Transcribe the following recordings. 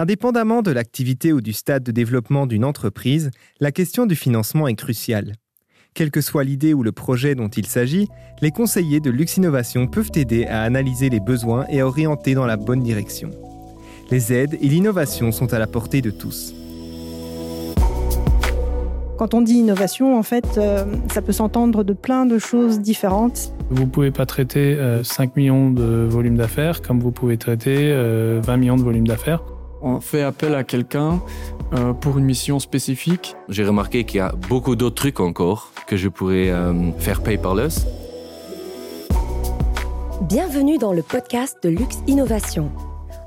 Indépendamment de l'activité ou du stade de développement d'une entreprise, la question du financement est cruciale. Quelle que soit l'idée ou le projet dont il s'agit, les conseillers de Lux Innovation peuvent aider à analyser les besoins et à orienter dans la bonne direction. Les aides et l'innovation sont à la portée de tous. Quand on dit innovation, en fait, euh, ça peut s'entendre de plein de choses différentes. Vous ne pouvez pas traiter 5 euh, millions de volumes d'affaires comme vous pouvez traiter 20 euh, millions de volumes d'affaires. On fait appel à quelqu'un pour une mission spécifique. J'ai remarqué qu'il y a beaucoup d'autres trucs encore que je pourrais faire paperless. Bienvenue dans le podcast de Lux Innovation.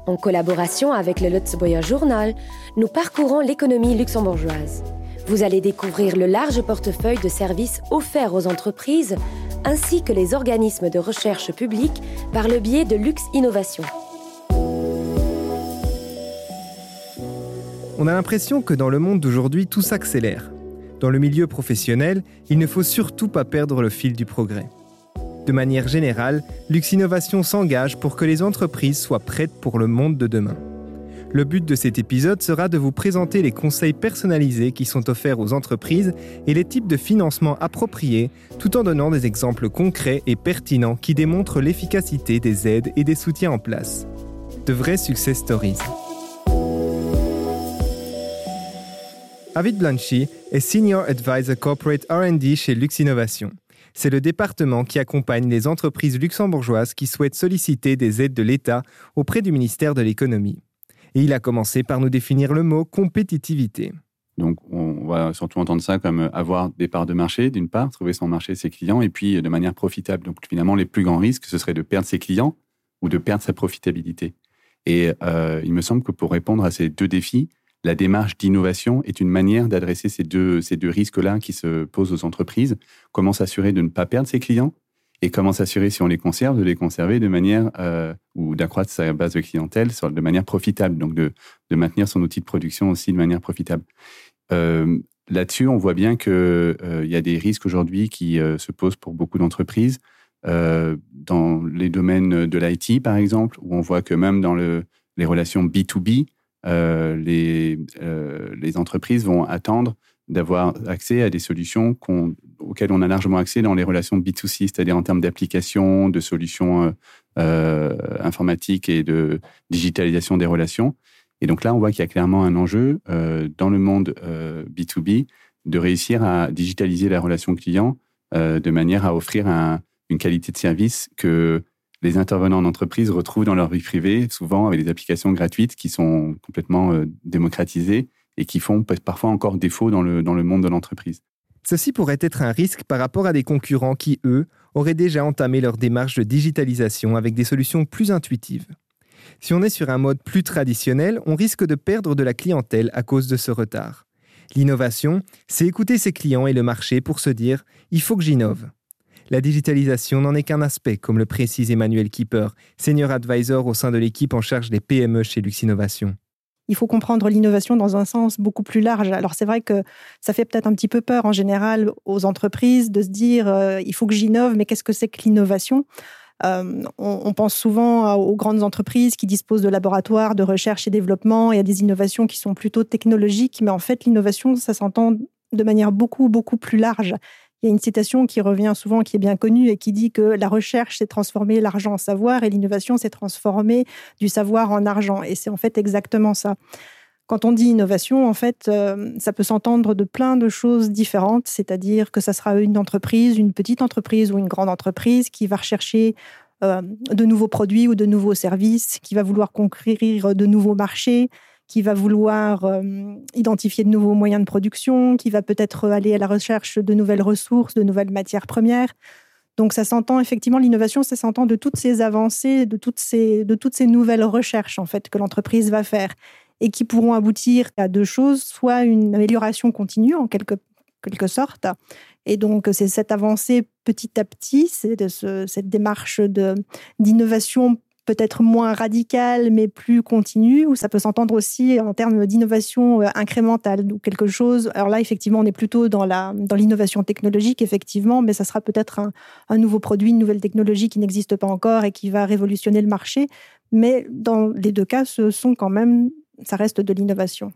En collaboration avec le Lutzboyer Journal, nous parcourons l'économie luxembourgeoise. Vous allez découvrir le large portefeuille de services offerts aux entreprises ainsi que les organismes de recherche publique par le biais de Lux Innovation. On a l'impression que dans le monde d'aujourd'hui, tout s'accélère. Dans le milieu professionnel, il ne faut surtout pas perdre le fil du progrès. De manière générale, Lux Innovation s'engage pour que les entreprises soient prêtes pour le monde de demain. Le but de cet épisode sera de vous présenter les conseils personnalisés qui sont offerts aux entreprises et les types de financement appropriés, tout en donnant des exemples concrets et pertinents qui démontrent l'efficacité des aides et des soutiens en place. De vrais success stories. Avid Blanchy est Senior Advisor Corporate RD chez Lux Innovation. C'est le département qui accompagne les entreprises luxembourgeoises qui souhaitent solliciter des aides de l'État auprès du ministère de l'Économie. Et il a commencé par nous définir le mot compétitivité. Donc, on va surtout entendre ça comme avoir des parts de marché, d'une part, trouver son marché, ses clients, et puis de manière profitable. Donc, finalement, les plus grands risques, ce serait de perdre ses clients ou de perdre sa profitabilité. Et euh, il me semble que pour répondre à ces deux défis, la démarche d'innovation est une manière d'adresser ces deux, ces deux risques-là qui se posent aux entreprises. Comment s'assurer de ne pas perdre ses clients et comment s'assurer, si on les conserve, de les conserver de manière euh, ou d'accroître sa base de clientèle de manière profitable, donc de, de, maintenir son outil de production aussi de manière profitable. Euh, Là-dessus, on voit bien qu'il euh, y a des risques aujourd'hui qui se posent pour beaucoup d'entreprises. Dans les domaines de l'IT, par exemple, où on voit que même dans le, les relations B2B, les, les entreprises vont attendre d'avoir accès à des solutions auxquelles on a largement accès dans les relations B2C, c'est-à-dire en termes d'applications, de solutions euh, euh, informatiques et de digitalisation des relations. Et donc là, on voit qu'il y a clairement un enjeu euh, dans le monde B2B de réussir à digitaliser la relation client de manière à offrir une qualité de service que les intervenants en entreprise retrouvent dans leur vie privée, souvent avec des applications gratuites qui sont complètement démocratisées et qui font parfois encore défaut dans le, dans le monde de l'entreprise. Ceci pourrait être un risque par rapport à des concurrents qui, eux, auraient déjà entamé leur démarche de digitalisation avec des solutions plus intuitives. Si on est sur un mode plus traditionnel, on risque de perdre de la clientèle à cause de ce retard. L'innovation, c'est écouter ses clients et le marché pour se dire ⁇ il faut que j'innove ⁇ La digitalisation n'en est qu'un aspect, comme le précise Emmanuel Kipper, senior advisor au sein de l'équipe en charge des PME chez Lux Innovation il faut comprendre l'innovation dans un sens beaucoup plus large. Alors c'est vrai que ça fait peut-être un petit peu peur en général aux entreprises de se dire euh, il faut que j'innove, mais qu'est-ce que c'est que l'innovation? Euh, on, pense souvent aux grandes entreprises qui disposent de laboratoires de recherche et développement et à des innovations qui sont plutôt technologiques, mais en fait l'innovation, ça s'entend de manière beaucoup, beaucoup plus large. Il y a une citation qui revient souvent, qui est bien connue et qui dit que la recherche, c'est transformer l'argent en savoir et l'innovation, c'est transformer du savoir en argent. Et c'est en fait exactement ça. Quand on dit innovation, en fait, euh, ça peut s'entendre de plein de choses différentes, c'est-à-dire que ça sera une entreprise, une petite entreprise ou une grande entreprise qui va rechercher euh, de nouveaux produits ou de nouveaux services, qui va vouloir conquérir de nouveaux marchés, qui va vouloir euh, identifier de nouveaux moyens de production, qui va peut-être aller à la recherche de nouvelles ressources, de nouvelles matières premières. Donc ça s'entend effectivement l'innovation, ça s'entend de toutes ces avancées, de toutes ces, de toutes ces nouvelles recherches en fait que l'entreprise va faire et qui pourront aboutir à deux choses, soit une amélioration continue en quelque, quelque sorte, et donc c'est cette avancée petit à petit, c'est cette démarche d'innovation peut-être moins radical, mais plus continu, ou ça peut s'entendre aussi en termes d'innovation euh, incrémentale, ou quelque chose. Alors là, effectivement, on est plutôt dans la dans l'innovation technologique, effectivement, mais ça sera peut-être un, un, nouveau produit, une nouvelle technologie qui n'existe pas encore et qui va révolutionner le marché. Mais dans les deux cas, ce sont quand même ça reste de l'innovation.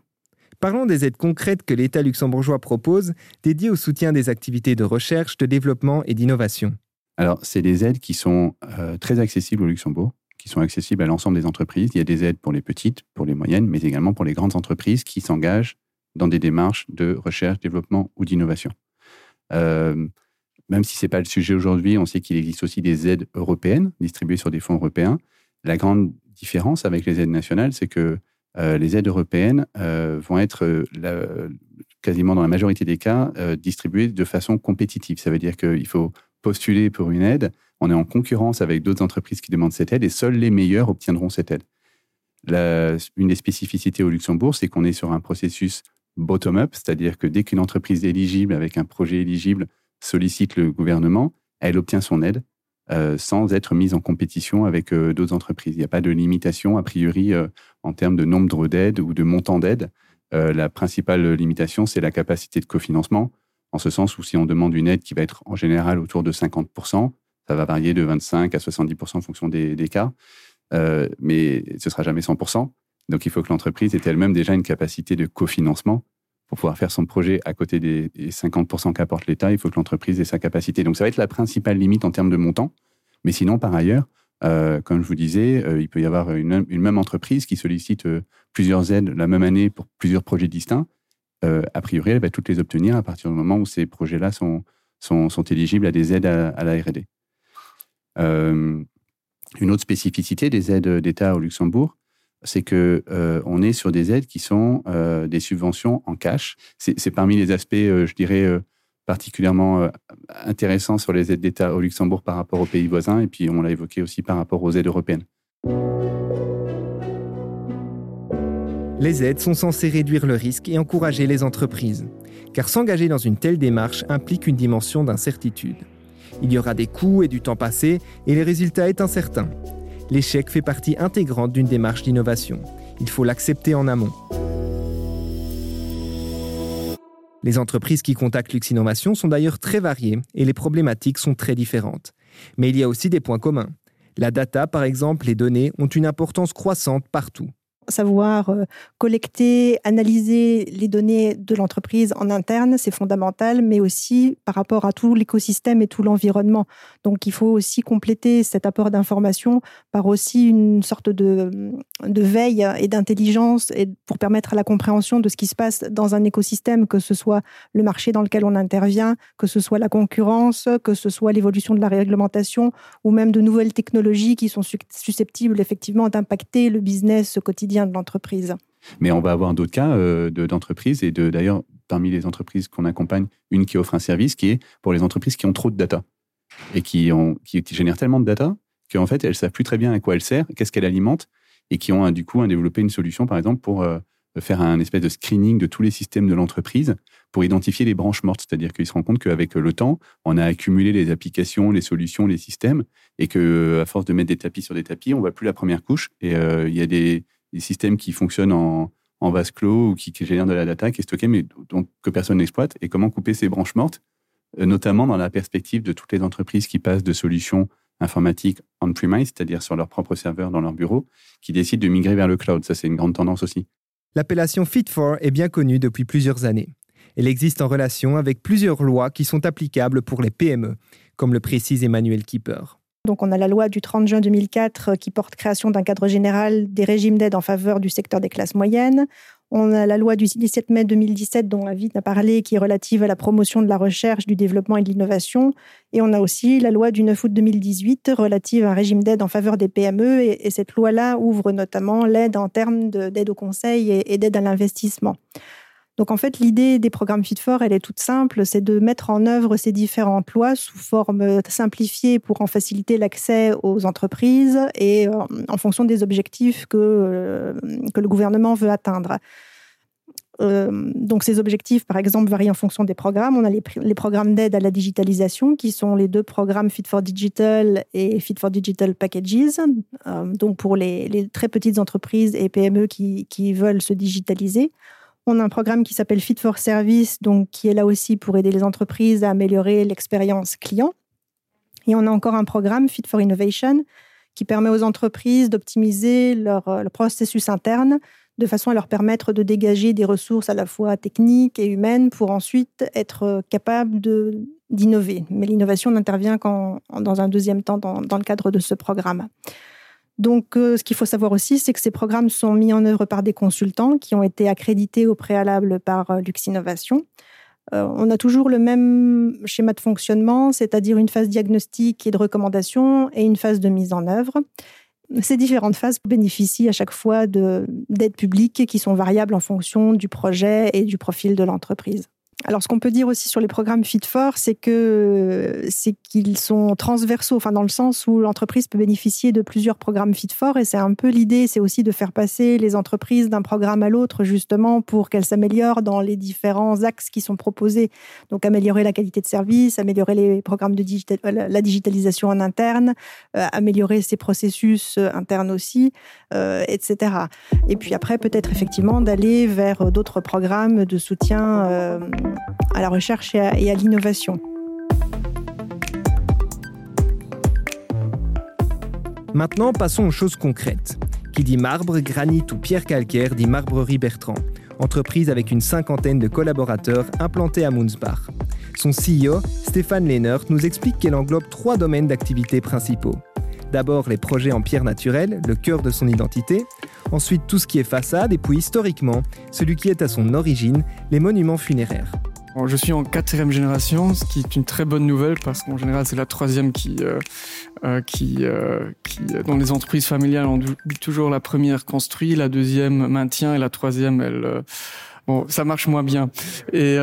Parlons des aides concrètes que l'État luxembourgeois propose, dédiées au soutien des activités de recherche, de développement et d'innovation. Alors, c'est des aides qui sont euh, très accessibles au Luxembourg, sont accessibles à l'ensemble des entreprises. Il y a des aides pour les petites, pour les moyennes, mais également pour les grandes entreprises qui s'engagent dans des démarches de recherche, développement ou d'innovation. Euh, même si ce n'est pas le sujet aujourd'hui, on sait qu'il existe aussi des aides européennes distribuées sur des fonds européens. La grande différence avec les aides nationales, c'est que euh, les aides européennes euh, vont être quasiment dans la majorité des cas distribuées de façon compétitive. Ça veut dire qu'il faut postuler pour une aide, on est en concurrence avec d'autres entreprises qui demandent cette aide et seuls les meilleurs obtiendront cette aide. une des spécificités au Luxembourg, c'est qu'on est sur un processus bottom-up, c'est-à-dire que dès qu'une entreprise éligible avec un projet éligible sollicite le gouvernement, elle obtient son aide euh, sans être mise en compétition avec euh, d'autres entreprises. Il n'y a pas de limitation, a priori, euh, en termes de nombre d'aides ou de montant d'aide. la principale limitation, c'est la capacité de cofinancement, en ce sens où si on demande une aide qui va être en général autour de 50%, ça va varier de 25 à 70% en fonction des, cas, mais ce sera jamais 100%. Donc il faut que l'entreprise ait elle-même déjà une capacité de cofinancement pour pouvoir faire son projet à côté des 50% qu'apporte l'État, il faut que l'entreprise ait sa capacité. Donc ça va être la principale limite en termes de montant. Mais sinon, par ailleurs, euh, comme je vous disais, euh, il peut y avoir une, même entreprise qui sollicite euh, plusieurs aides la même année pour plusieurs projets distincts. A priori, elle va toutes les obtenir à partir du moment où ces projets-là sont, sont, éligibles à des aides à, la RD. une autre spécificité des aides d'État au Luxembourg, c'est que euh, on est sur des aides qui sont euh, des subventions en cash. C'est parmi les aspects, euh, je dirais, particulièrement intéressants sur les aides d'État au Luxembourg par rapport aux pays voisins, et puis on l'a évoqué aussi par rapport aux aides européennes. Les aides sont censées réduire le risque et encourager les entreprises, car s'engager dans une telle démarche implique une dimension d'incertitude. Il y aura des coûts et du temps passé, et les résultats est incertain l'échec fait partie intégrante d'une démarche d'innovation. Il faut l'accepter en amont. Les entreprises qui contactent Lux Innovation sont d'ailleurs très variées et les problématiques sont très différentes. Mais il y a aussi des points communs. La data, par exemple, les données, ont une importance croissante partout savoir euh, collecter, analyser les données de l'entreprise en interne, c'est fondamental, mais aussi par rapport à tout l'écosystème et tout l'environnement. Donc il faut aussi compléter cet apport d'informations par aussi une sorte de, de veille et d'intelligence pour permettre la compréhension de ce qui se passe dans un écosystème, que ce soit le marché dans lequel on intervient, que ce soit la concurrence, que ce soit l'évolution de la réglementation ou même de nouvelles technologies qui sont susceptibles effectivement d'impacter le business quotidien de l'entreprise. Mais on va avoir d'autres cas euh, d'entreprises et d'ailleurs, parmi les entreprises qu'on accompagne, une qui offre un service qui est pour les entreprises qui ont trop de data et qui, génèrent tellement de data qu'en fait, elles ne savent plus très bien à quoi elle sert, qu'est-ce qu'elle alimente et qui ont du coup développé une solution, par exemple, pour euh, faire un espèce de screening de tous les systèmes de l'entreprise pour identifier les branches mortes. C'est-à-dire qu'ils se rendent compte qu'avec le temps, on a accumulé les applications, les solutions, les systèmes, et que à force de mettre des tapis sur des tapis, on voit plus la première couche. Et euh, il y a des, des systèmes qui fonctionnent en, vase clos ou qui, génèrent de la data qui est stockée, mais donc, que personne n'exploite, et comment couper ces branches mortes, euh, notamment dans la perspective de toutes les entreprises qui passent de solutions informatiques on-premise, c'est-à-dire sur leur propre serveur dans leur bureau, qui décident de migrer vers le cloud. Ça, c'est une grande tendance aussi. L'appellation Fit for est bien connue depuis plusieurs années. Elle existe en relation avec plusieurs lois qui sont applicables pour les PME, comme le précise Emmanuel Keeper. Donc on a la loi du 30 juin 2004 euh, qui porte création d'un cadre général des régimes d'aide en faveur du secteur des classes moyennes. On a la loi du 17 mai 2017 dont Avid a parlé qui est relative à la promotion de la recherche, du développement et de l'innovation. Et on a aussi la loi du 9 août 2018 relative à un régime d'aide en faveur des PME. Et, cette loi-là ouvre notamment l'aide en termes d'aide au conseil et d'aide à l'investissement. Donc en fait, l'idée des programmes Fit for, elle est toute simple, c'est de mettre en œuvre ces différentes lois sous forme simplifiée pour en faciliter l'accès aux entreprises et euh, en fonction des objectifs que, euh, le gouvernement veut atteindre. Euh, donc ces objectifs, par exemple, varient en fonction des programmes. On a les, les programmes d'aide à la digitalisation, qui sont les deux programmes Fit for Digital et Fit for Digital Packages, donc pour les, les, très petites entreprises et PME qui, qui veulent se digitaliser. On a un programme qui s'appelle Fit for Service, donc qui est là aussi pour aider les entreprises à améliorer l'expérience client. Et on a encore un programme Fit for Innovation qui permet aux entreprises d'optimiser leur, euh, processus interne, de façon à leur permettre de dégager des ressources à la fois techniques et humaines pour ensuite être capables d'innover. Mais l'innovation n'intervient qu'en dans un deuxième temps dans, le cadre de ce programme. Donc, euh, ce qu'il faut savoir aussi, c'est que ces programmes sont mis en œuvre par des consultants qui ont été accrédités au préalable par euh, Lux Innovation. Euh, on a toujours le même schéma de fonctionnement, c'est-à-dire une phase diagnostique et de recommandation et une phase de mise en œuvre. Ces différentes phases bénéficient à chaque fois d'aides publiques qui sont variables en fonction du projet et du profil de l'entreprise. Alors, ce qu'on peut dire aussi sur les programmes Fit for, c'est que c'est qu'ils sont transversaux, enfin dans le sens où l'entreprise peut bénéficier de plusieurs programmes Fit for, et c'est un peu l'idée, c'est aussi de faire passer les entreprises d'un programme à l'autre, justement pour qu'elles s'améliorent dans les différents axes qui sont proposés. Donc, améliorer la qualité de service, améliorer les programmes de digital, euh, la digitalisation en interne, euh, améliorer ses processus euh, internes aussi, euh, etc. Et puis après, peut-être effectivement d'aller vers d'autres programmes de soutien. Euh, à la recherche et à, l'innovation. Maintenant, passons aux choses concrètes. Qui dit marbre, granit ou pierre calcaire dit Marbrerie Bertrand, entreprise avec une cinquantaine de collaborateurs implantés à Moonsbach. Son CEO, Stéphane Lehnert, nous explique qu'elle englobe trois domaines d'activité principaux. D'abord les projets en pierre naturelle, le cœur de son identité, ensuite tout ce qui est façade et puis historiquement, celui qui est à son origine, les monuments funéraires. Je suis en quatrième génération, ce qui est une très bonne nouvelle parce qu'en général c'est la troisième qui, euh, euh, qui, euh, qui, dans les entreprises familiales, on toujours la première construit, la deuxième maintient et la troisième, elle, bon, ça marche moins bien. Et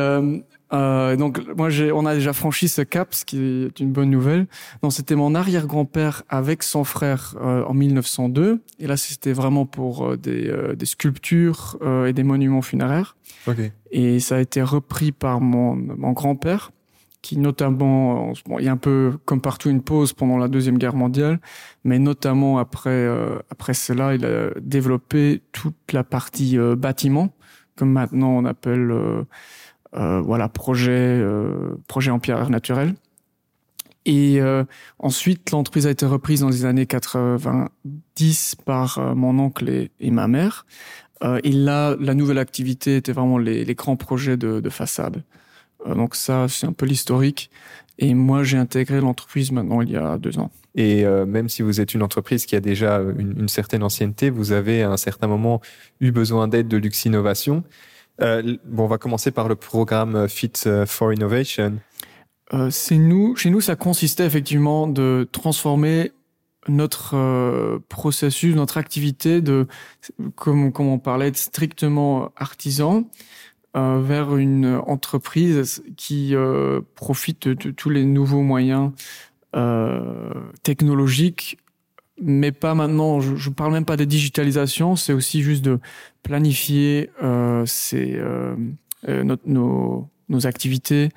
euh, donc moi j'ai, on a déjà franchi ce cap, ce qui est une bonne nouvelle. Donc c'était mon arrière-grand-père avec son frère euh, en 1902, et là c'était vraiment pour euh, des, euh, des, sculptures et des monuments funéraires. Okay. Et ça a été repris par mon, mon grand-père, qui notamment, bon, il y a un peu comme partout une pause pendant la deuxième guerre mondiale, mais notamment après après cela, il a développé toute la partie bâtiment, comme maintenant on appelle euh, voilà, projet, euh, projet en pierre naturelle. Et euh, ensuite, l'entreprise a été reprise dans les années 90 par mon oncle et, ma mère. et là, la nouvelle activité était vraiment les, grands projets de, de façade. donc ça, c'est un peu l'historique. Et moi, j'ai intégré l'entreprise maintenant il y a deux ans. Et euh, même si vous êtes une entreprise qui a déjà une, une, certaine ancienneté, vous avez à un certain moment eu besoin d'aide de Lux Innovation. Euh, bon, on va commencer par le programme Fit euh, for Innovation. Euh, c'est nous, chez nous, ça consistait effectivement de transformer notre euh, processus, notre activité de, comme, on parlait, de strictement artisan euh, vers une entreprise qui euh, profite de, de, tous les nouveaux moyens technologiques mais pas maintenant. Je, je parle même pas de digitalisation. C'est aussi juste de planifier euh, euh, euh nos, nos activités,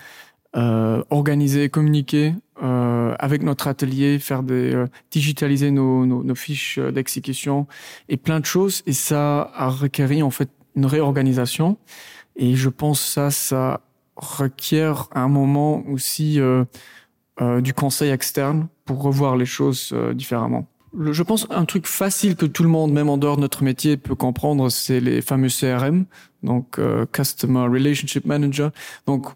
euh, organiser, communiquer euh, avec notre atelier, faire des euh, digitaliser nos, nos, fiches d'exécution et plein de choses. Et ça a requéri en fait une réorganisation. Et je pense ça, ça requiert un moment aussi du conseil externe pour revoir les choses différemment je pense un truc facile que tout le monde, même en dehors de notre métier, peut comprendre, c'est les fameux CRM, donc euh, Customer Relationship Manager. Donc,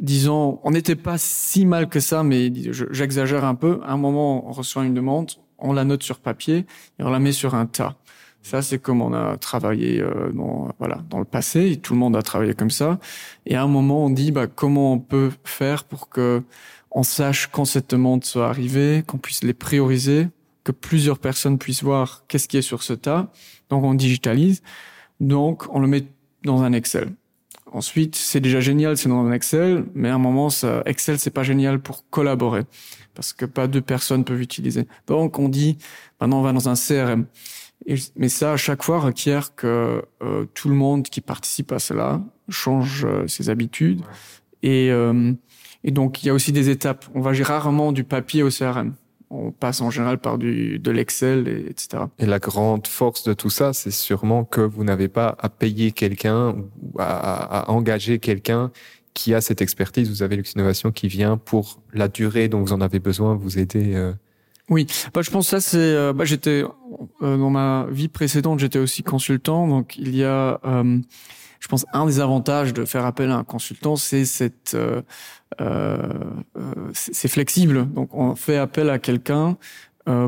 disons, on n'était pas si mal que ça, mais j'exagère un peu. À un moment, on reçoit une demande, on la note sur papier et on la met sur un tas. Ça, c'est comme on a travaillé euh, dans, voilà, dans le passé, tout le monde a travaillé comme ça. Et à un moment, on dit bah, comment on peut faire pour que on sache quand cette demande soit arrivée, qu'on puisse les prioriser que plusieurs personnes puissent voir qu'est-ce qui est sur ce tas. Donc on digitalise. Donc on le met dans un Excel. Ensuite, c'est déjà génial, c'est dans un Excel, mais à un moment, ça, Excel, c'est pas génial pour collaborer parce que pas deux personnes peuvent utiliser. Donc on dit, maintenant on va dans un CRM. Et, mais ça, à chaque fois, requiert que euh, tout le monde qui participe à cela change euh, ses habitudes. Et, euh, et donc, il y a aussi des étapes. On va gérer rarement du papier au CRM on passe en général par du, de l'Excel, et, etc. Et la grande force de tout ça, c'est sûrement que vous n'avez pas à payer quelqu'un ou à, à, engager quelqu'un qui a cette expertise. Vous avez Lux Innovation qui vient pour la durée dont vous en avez besoin vous aider. Euh... Oui, bah, je pense que ça c'est. Euh, bah, j'étais euh, dans ma vie précédente, j'étais aussi consultant, donc il y a, euh, je pense, un des avantages de faire appel à un consultant, c'est cette, c'est flexible. Donc on fait appel à quelqu'un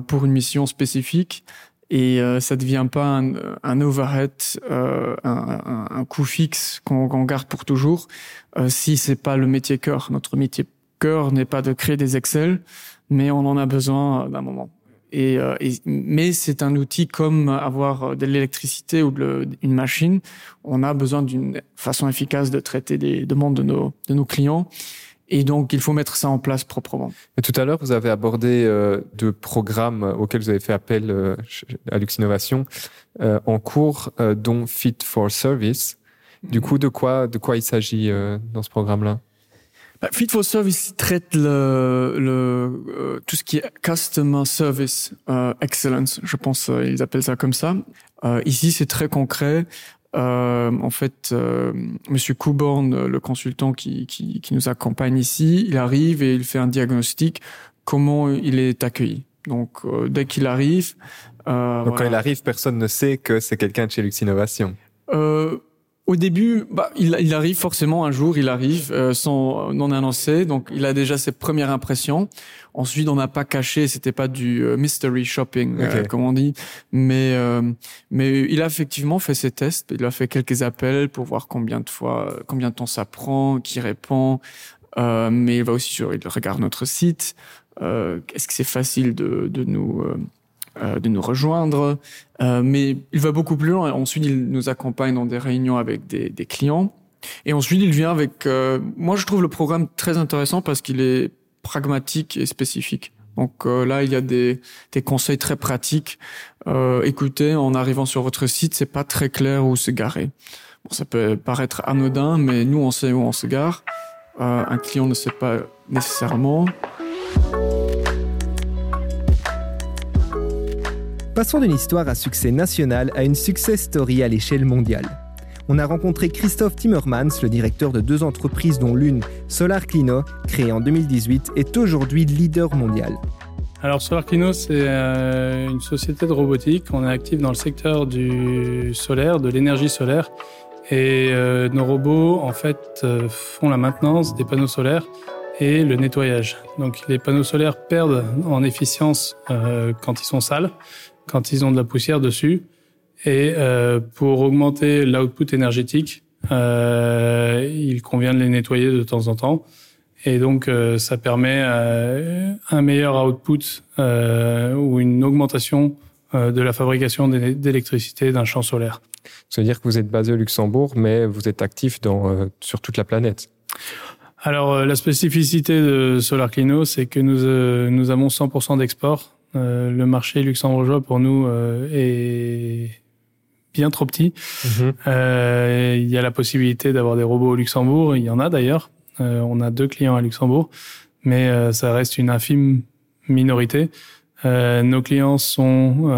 pour une mission spécifique et ça devient pas un, un overhead, un, un, un, coût fixe qu'on garde pour toujours. si c'est pas le métier cœur, notre métier cœur n'est pas de créer des Excel mais on en a besoin d'un moment. Et, euh, mais c'est un outil comme avoir de l'électricité ou de une machine. On a besoin d'une façon efficace de traiter des demandes de nos, de nos clients. Et donc, il faut mettre ça en place proprement. Et tout à l'heure, vous avez abordé euh, deux programmes auxquels vous avez fait appel euh, à Lux Innovation euh, en cours, euh, dont Fit for Service. Du coup, de quoi, de quoi il s'agit dans ce programme-là? Bah, Fit for Service traite le, le euh, tout ce qui est Customer Service euh, Excellence, je pense euh, ils appellent ça comme ça. Euh, ici, c'est très concret. En fait, Monsieur Couborn, le consultant qui, qui, qui, nous accompagne ici, il arrive et il fait un diagnostic comment il est accueilli. Donc, dès qu'il arrive... Donc, quand il arrive, personne ne sait que c'est quelqu'un de chez Lux Innovation. Au début, bah, il, il, arrive forcément un jour, il arrive euh, sans non annoncé, donc il a déjà ses premières impressions. Ensuite, on n'a pas caché, c'était pas du euh, mystery shopping euh, comme on dit, mais euh, mais il a effectivement fait ses tests. Il a fait quelques appels pour voir combien de fois, combien de temps ça prend, qui répond. mais il va aussi sur, il regarde notre site. Est-ce que c'est facile de, de nous euh, de nous rejoindre. Euh, mais il va beaucoup plus loin. Ensuite, il nous accompagne dans des réunions avec des, des clients. Et ensuite, il vient avec... Euh, moi, je trouve le programme très intéressant parce qu'il est pragmatique et spécifique. Donc là, il y a des, des conseils très pratiques. écoutez, en arrivant sur votre site, c'est pas très clair où se garer. Bon, ça peut paraître anodin, mais nous, on sait où on se gare. un client ne sait pas nécessairement. Passons d'une histoire à succès national à une success story à l'échelle mondiale. On a rencontré Christophe Timmermans, le directeur de deux entreprises dont l'une, Solar Clino, créée en 2018, est aujourd'hui leader mondial. Alors Solar Clino, c'est euh, une société de robotique. On est actif dans le secteur du solaire, de l'énergie solaire. Et euh, nos robots, en fait, euh, font la maintenance des panneaux solaires et le nettoyage. Donc les panneaux solaires perdent en efficience quand ils sont sales quand ils ont de la poussière dessus. Et euh, pour augmenter l'output énergétique, euh, il convient de les nettoyer de temps en temps. Et donc, euh, ça permet euh, un meilleur output euh, ou une augmentation euh, de la fabrication d'électricité d'un champ solaire. Ça veut dire que vous êtes basé au Luxembourg, mais vous êtes actif dans, sur toute la planète. Alors, la spécificité de Solar Clino, c'est que nous, nous avons 100% d'export euh, le marché luxembourgeois pour nous euh, est bien trop petit. Mhm. Euh, il y a la possibilité d'avoir des robots au Luxembourg. Il y en a d'ailleurs. on a deux clients à Luxembourg, mais ça reste une infime minorité. nos clients sont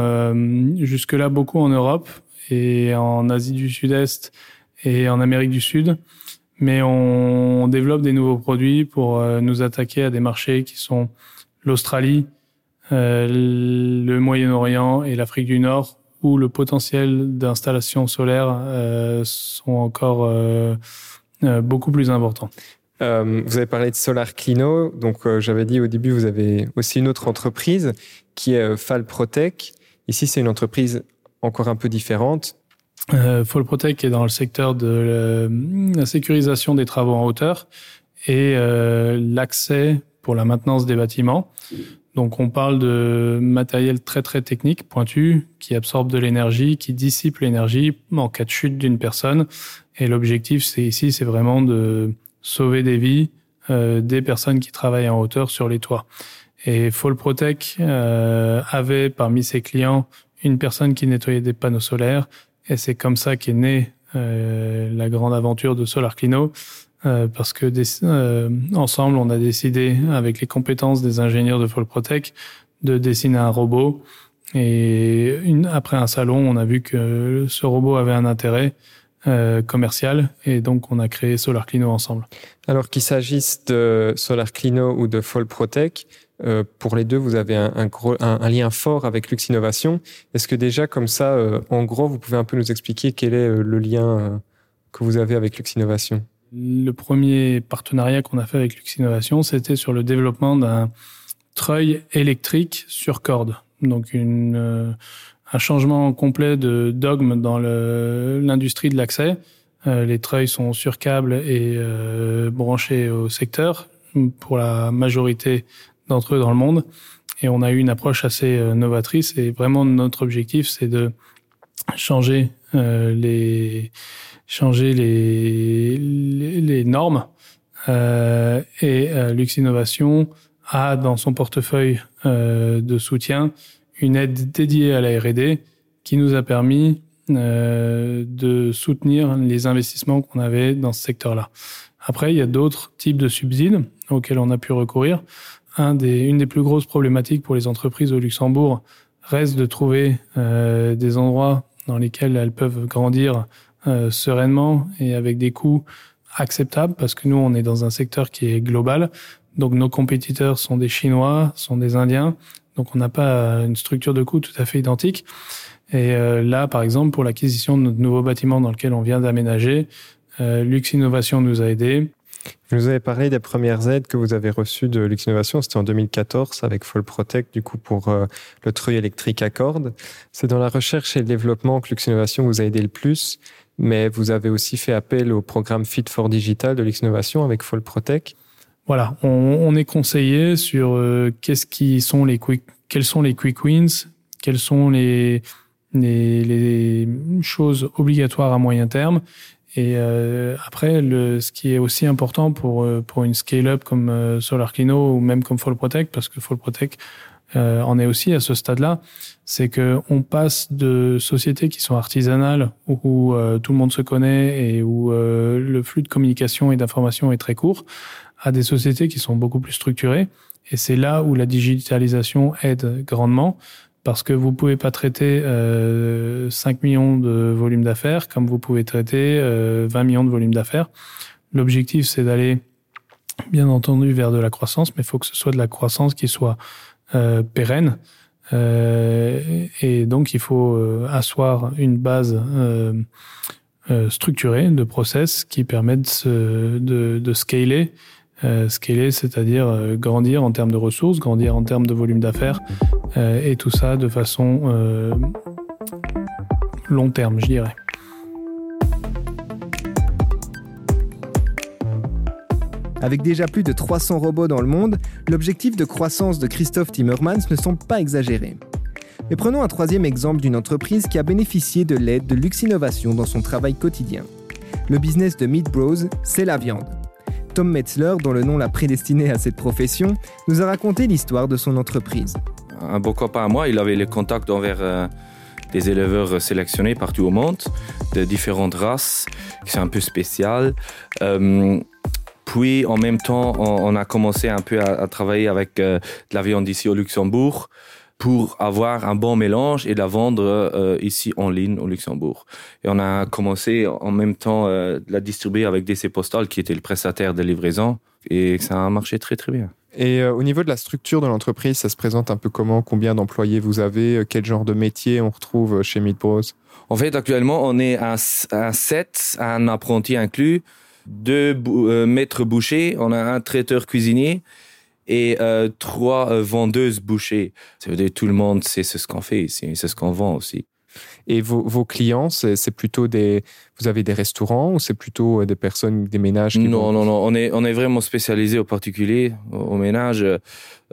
jusque-là beaucoup en Europe et en Asie du Sud-Est et en Amérique du Sud. Mais on développe des nouveaux produits pour nous attaquer à des marchés qui sont l'Australie, le Moyen-Orient et l'Afrique du Nord, où le potentiel d'installation solaire euh, sont encore euh, beaucoup plus importants. Euh, vous avez parlé de Solar Clino, donc euh, j'avais dit au début, vous avez aussi une autre entreprise qui est Falprotech. Ici, c'est une entreprise encore un peu différente. Euh, Falprotech est dans le secteur de la sécurisation des travaux en hauteur et l'accès pour la maintenance des bâtiments. Donc on parle de matériel très très technique, pointu, qui absorbe de l'énergie, qui dissipe l'énergie en cas de chute d'une personne. Et l'objectif, c'est ici, c'est vraiment de sauver des vies euh, des personnes qui travaillent en hauteur sur les toits. Et Fall Protect euh, avait parmi ses clients une personne qui nettoyait des panneaux solaires. Et c'est comme ça qu'est née euh, la grande aventure de Solar Clino. Euh, parce que des, euh, ensemble, on a décidé, avec les compétences des ingénieurs de Protect, de dessiner un robot. Et une, après un salon, on a vu que ce robot avait un intérêt euh, commercial et donc on a créé Solar Clino ensemble. Alors qu'il s'agisse de Solar Clino ou de Fall Protect, Euh, pour les deux, vous avez un, gros, un lien fort avec Lux Innovation. Est-ce que déjà, comme ça, euh, en gros, vous pouvez un peu nous expliquer quel est euh, le lien euh, que vous avez avec Lux Innovation? Le premier partenariat qu'on a fait avec Lux Innovation, c'était sur le développement d'un treuil électrique sur corde. Donc une, euh, un changement complet de dogme dans l'industrie de l'accès. Euh, les treuils sont sur câble et euh, branchés au secteur pour la majorité d'entre eux dans le monde. Et on a eu une approche assez novatrice. Et vraiment, notre objectif, c'est de changer les changer les, les, les normes. Euh, et euh, Lux Innovation a dans son portefeuille euh, de soutien une aide dédiée à la R&D qui nous a permis euh, de soutenir les investissements qu'on avait dans ce secteur-là. Après, il y a d'autres types de subsides auxquels on a pu recourir. Un des, une des plus grosses problématiques pour les entreprises au Luxembourg reste de trouver euh, des endroits dans lesquels elles peuvent grandir euh, sereinement et avec des coûts acceptables parce que nous, on est dans un secteur qui est global. Donc nos compétiteurs sont des Chinois, sont des Indiens. Donc on n'a pas une structure de coûts tout à fait identique. Et euh, là, par exemple, pour l'acquisition de notre nouveau bâtiment dans lequel on vient d'aménager, euh, Lux Innovation nous a aidés. Vous nous avez parlé des premières aides que vous avez reçues de Lux Innovation. C'était en 2014 avec Fall Protect, du coup, pour euh, le treuil électrique à cordes. C'est dans la recherche et le développement que Lux Innovation vous a aidé le plus. Mais vous avez aussi fait appel au programme Fit for Digital de Lux Innovation avec Fall Protect. Voilà, on, on est conseillé sur euh, qu'est-ce qui sont les quick, quels sont les quick wins, quelles sont les, les, les choses obligatoires à moyen terme. Et euh, après, le, ce qui est aussi important pour, euh, pour une scale-up comme euh, Solar Clino ou même comme Fall Protect, parce que Fall Protect euh, en est aussi à ce stade-là, c'est que on passe de sociétés qui sont artisanales où, où euh, tout le monde se connaît et où euh, le flux de communication et d'information est très court, à des sociétés qui sont beaucoup plus structurées. Et c'est là où la digitalisation aide grandement parce que vous pouvez pas traiter euh, 5 millions de volumes d'affaires comme vous pouvez traiter euh, 20 millions de volumes d'affaires. L'objectif, c'est d'aller, bien entendu, vers de la croissance, mais il faut que ce soit de la croissance qui soit euh, pérenne. Euh, et donc, il faut euh, asseoir une base euh, structurée de process qui permettent de, de, de scaler euh, scaler, c'est-à-dire euh, grandir en termes de ressources, grandir en termes de volume d'affaires, euh, et tout ça de façon euh, long terme, je dirais. Avec déjà plus de 300 robots dans le monde, l'objectif de croissance de Christophe Timmermans ne semble pas exagéré. Mais prenons un troisième exemple d'une entreprise qui a bénéficié de l'aide de Lux Innovation dans son travail quotidien. Le business de Meat Bros, c'est la viande. Tom Metzler, dont le nom l'a prédestiné à cette profession, nous a raconté l'histoire de son entreprise. Un bon copain à moi, il avait les contacts envers euh, des éleveurs sélectionnés partout au monde, de différentes races, qui sont un peu spéciales. Euh, puis, en même temps, on, a commencé un peu à, travailler avec euh, de la viande ici au Luxembourg pour avoir un bon mélange et la vendre euh, ici en ligne au Luxembourg. Et on a commencé en même temps euh, de la distribuer avec DC Postal, qui était le prestataire de livraison, et ça a marché très très bien. Et euh, au niveau de la structure de l'entreprise, ça se présente un peu comment? Combien d'employés vous avez? Euh, Quel genre de métier on retrouve chez Meat Bros En fait, actuellement, on est à, à 7, un apprenti inclus, deux euh, maîtres bouchers, on a un traiteur cuisinier et euh, trois euh, vendeuses bouchées. Ça veut dire tout le monde sait ce qu'on fait ici, c'est ce qu'on vend aussi. Et vos, vos clients, c'est plutôt des, vous avez des restaurants ou c'est plutôt des personnes, des ménages qui Non, vont... non, non, on est, on est vraiment spécialisé au particulier, au, au ménage.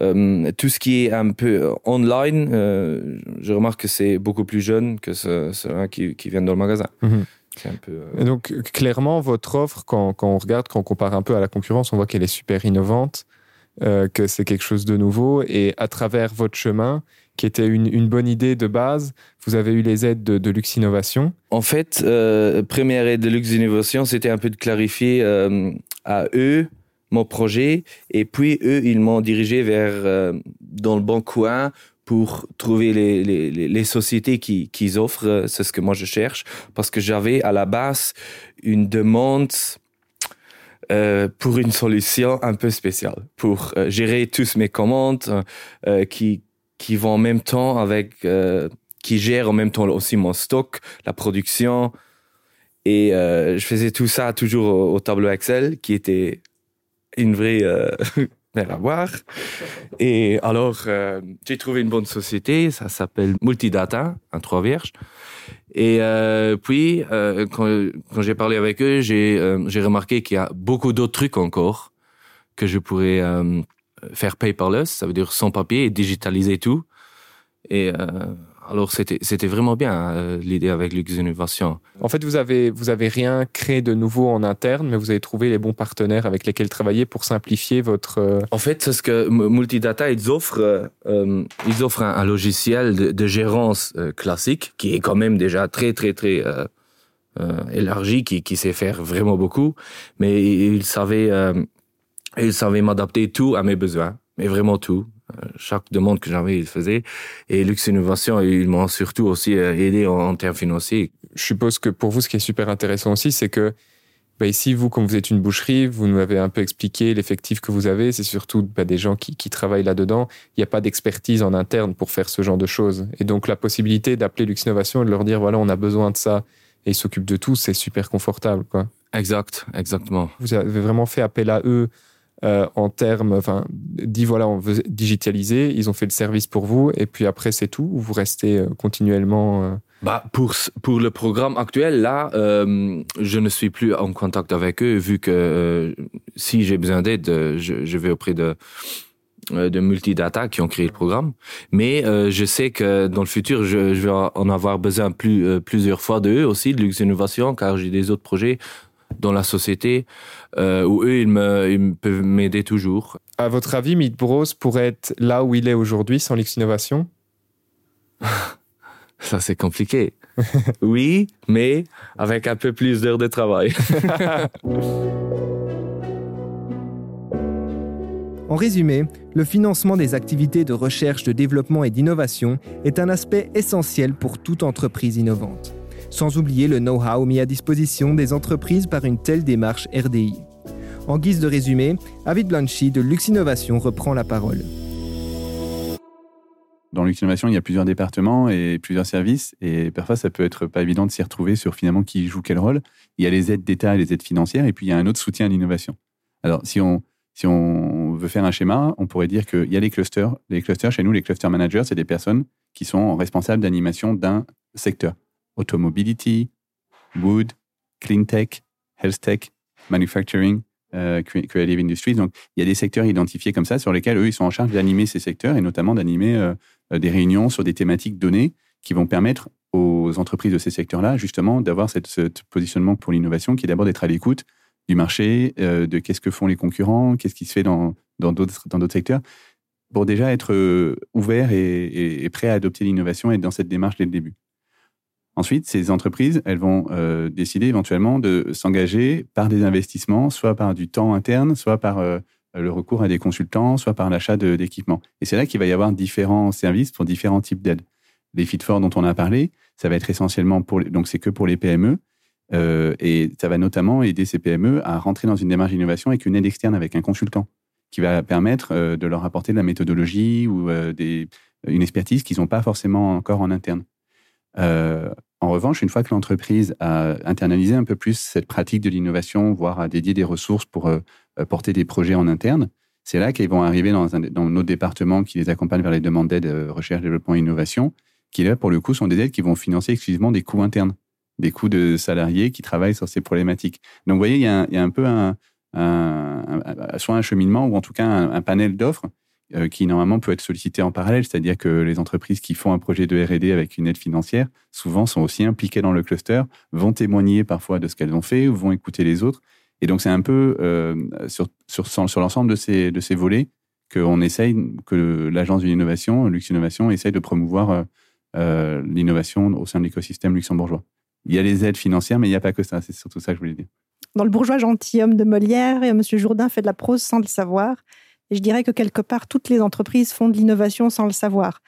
Euh, tout ce qui est un peu online, euh, je remarque que c'est beaucoup plus jeune que ceux, qui, qui viennent dans le magasin. Un peu, euh... Et donc, clairement, votre offre, quand, quand on regarde, quand on compare un peu à la concurrence, on voit qu'elle est super innovante. Euh, que c'est quelque chose de nouveau. Et à travers votre chemin qui était une, bonne idée de base vous avez eu les aides de, Lux Innovation. En fait euh, première aide de Lux Innovation c'était un peu de clarifier euh, à eux mon projet. Et puis eux ils m'ont dirigé vers dans le bon coin pour trouver les, sociétés qui, qui offrent. C'est ce que moi je cherche. Parce que j'avais à la base une demande euh, pour une solution un peu spéciale, pour euh, gérer tous mes commandes euh, qui, qui vont en même temps avec, qui gèrent en même temps aussi mon stock, la production. Et je faisais tout ça toujours au, au tableau Excel, qui était une vraie mer à boire. Et alors, j'ai trouvé une bonne société, ça s'appelle Multidata, un trois vierges. Et euh, puis, euh, quand, quand j'ai parlé avec eux, j'ai euh, remarqué qu'il y a beaucoup d'autres trucs encore que je pourrais euh, faire paperless, ça veut dire sans papier et digitaliser tout. Et euh, alors, c'était c'était vraiment bien euh, l'idée avec Lux Innovation. En fait, vous avez, vous avez rien créé de nouveau en interne, mais vous avez trouvé les bons partenaires avec lesquels travailler pour simplifier votre. euh, En fait, c'est ce que Multidata ils offrent. euh, euh, ils offrent un, un logiciel de, de gérance euh, classique qui est quand même déjà très très très euh, euh, élargi, qui, qui sait faire vraiment beaucoup, mais ils savaient euh, ils savaient m'adapter tout à mes besoins, mais vraiment tout. Euh, Chaque demande que j'avais, ils faisaient. Et Lux Innovation, ils m'ont surtout aussi euh, aidé en, en termes financiers. je suppose que pour vous, ce qui est super intéressant aussi, c'est que bah, ici, vous, comme vous êtes une boucherie, vous nous avez un peu expliqué l'effectif que vous avez. C'est surtout bah, des gens qui, qui travaillent là-dedans. Il n'y a pas d'expertise en interne pour faire ce genre de choses. Et donc, la possibilité d'appeler Lux Innovation et de leur dire, voilà, on a besoin de ça, et ils s'occupent de tout, c'est super confortable. Quoi. Exact, exactement. Vous avez vraiment fait appel à eux euh, en termes, enfin, dit voilà, on veut digitaliser, ils ont fait le service pour vous, et puis après, c'est tout, ou vous restez euh, continuellement. euh, Bah pour pour le programme actuel là, euh, je ne suis plus en contact avec eux vu que euh, si j'ai besoin d'aide, euh, je, je vais auprès de de Multidata qui ont créé le programme. Mais euh, je sais que dans le futur, je, je vais en avoir besoin plus plusieurs fois de eux aussi de Lux Innovation car j'ai des autres projets dans la société euh, où eux ils me ils peuvent m'aider toujours. À votre avis, Meat Bros pourrait être là où il est aujourd'hui sans Lux Innovation Ça c'est compliqué. oui, mais avec un peu plus d'heures de travail. En résumé, le financement des activités de recherche, de développement et d'innovation est un aspect essentiel pour toute entreprise innovante. Sans oublier le know-how mis à disposition des entreprises par une telle démarche RDI. En guise de résumé, Avid Blanchy de Lux Innovation reprend la parole. Dans Lux Innovation, il y a plusieurs départements et plusieurs services. Et parfois, ça peut être pas évident de s'y retrouver sur finalement qui joue quel rôle. Il y a les aides d'État et les aides financières. Et puis, il y a un autre soutien à l'innovation. Alors, si on, si on veut faire un schéma, on pourrait dire qu'il y a les clusters. Les clusters, chez nous, les cluster managers, c'est des personnes qui sont responsables d'animation d'un secteur. Automobility, wood, clean tech, health tech, manufacturing, euh, cre- creative industries. Donc, il y a des secteurs identifiés comme ça sur lesquels eux, ils sont en charge d'animer ces secteurs et notamment d'animer euh, euh, des réunions sur des thématiques données qui vont permettre aux entreprises de ces secteurs-là, justement, d'avoir ce positionnement pour l'innovation qui est d'abord d'être à l'écoute du marché, de qu'est-ce que font les concurrents, qu'est-ce qui se fait dans d'autres secteurs, pour déjà être ouvert et, et- et prêt à adopter l'innovation et être dans cette démarche dès le début. Ensuite, ces entreprises, elles vont euh, décider éventuellement de s'engager par des investissements, soit par du temps interne, soit par euh, le recours à des consultants, soit par l'achat d'équipements. Et c'est là qu'il va y avoir différents services pour différents types d'aides. Les fit dont on a parlé, ça va être essentiellement pour les- donc c'est que pour les PME euh, et ça va notamment aider ces PME à rentrer dans une démarche d'innovation avec une aide externe avec un consultant qui va permettre de leur apporter de la méthodologie ou des, une expertise qu'ils n'ont pas forcément encore en interne. Euh, en revanche, une fois que l'entreprise a internalisé un peu plus cette pratique de l'innovation, voire a dédié des ressources pour euh, euh, porter des projets en interne, c'est là qu'ils vont arriver dans, un, dans notre département qui les accompagne vers les demandes d'aide recherche, développement et innovation, qui là, pour le coup, sont des aides qui vont financer exclusivement des coûts internes, des coûts de salariés qui travaillent sur ces problématiques. Donc, vous voyez, il y a un, peu un, soit un cheminement ou en tout cas un, panel d'offres qui normalement peut être sollicité en parallèle, c'est-à-dire que les entreprises qui font un projet de R&D avec une aide financière, souvent sont aussi impliquées dans le cluster, vont témoigner parfois de ce qu'elles ont fait vont écouter les autres. Et donc c'est un peu euh, sur, sur, l'ensemble de ces, de ces volets qu'on essaye, que l'agence de l'innovation, Lux Innovation, essaye de promouvoir euh, euh, l'innovation au sein de l'écosystème luxembourgeois. Il y a les aides financières, mais il n'y a pas que ça. C'est surtout ça que je voulais dire. Dans le bourgeois gentilhomme de Molière, M. Jourdain fait de la prose sans le savoir. Et je dirais que quelque part, toutes les entreprises font de l'innovation sans le savoir.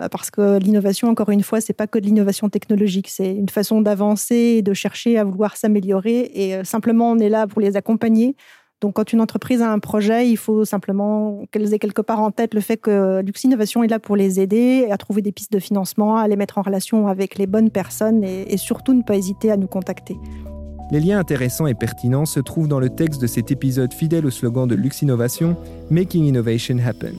Euh, parce que l'innovation, encore une fois, c'est pas que de l'innovation technologique, c'est une façon d'avancer de chercher à vouloir s'améliorer. Et euh, simplement, on est là pour les accompagner. Donc, quand une entreprise a un projet, il faut simplement qu'elles aient quelque part en tête le fait que Lux Innovation est là pour les aider à trouver des pistes de financement, à les mettre en relation avec les bonnes personnes et surtout ne pas hésiter à nous contacter. Les liens intéressants et pertinents se trouvent dans le texte de cet épisode fidèle au slogan de Lux Innovation, Making Innovation Happen.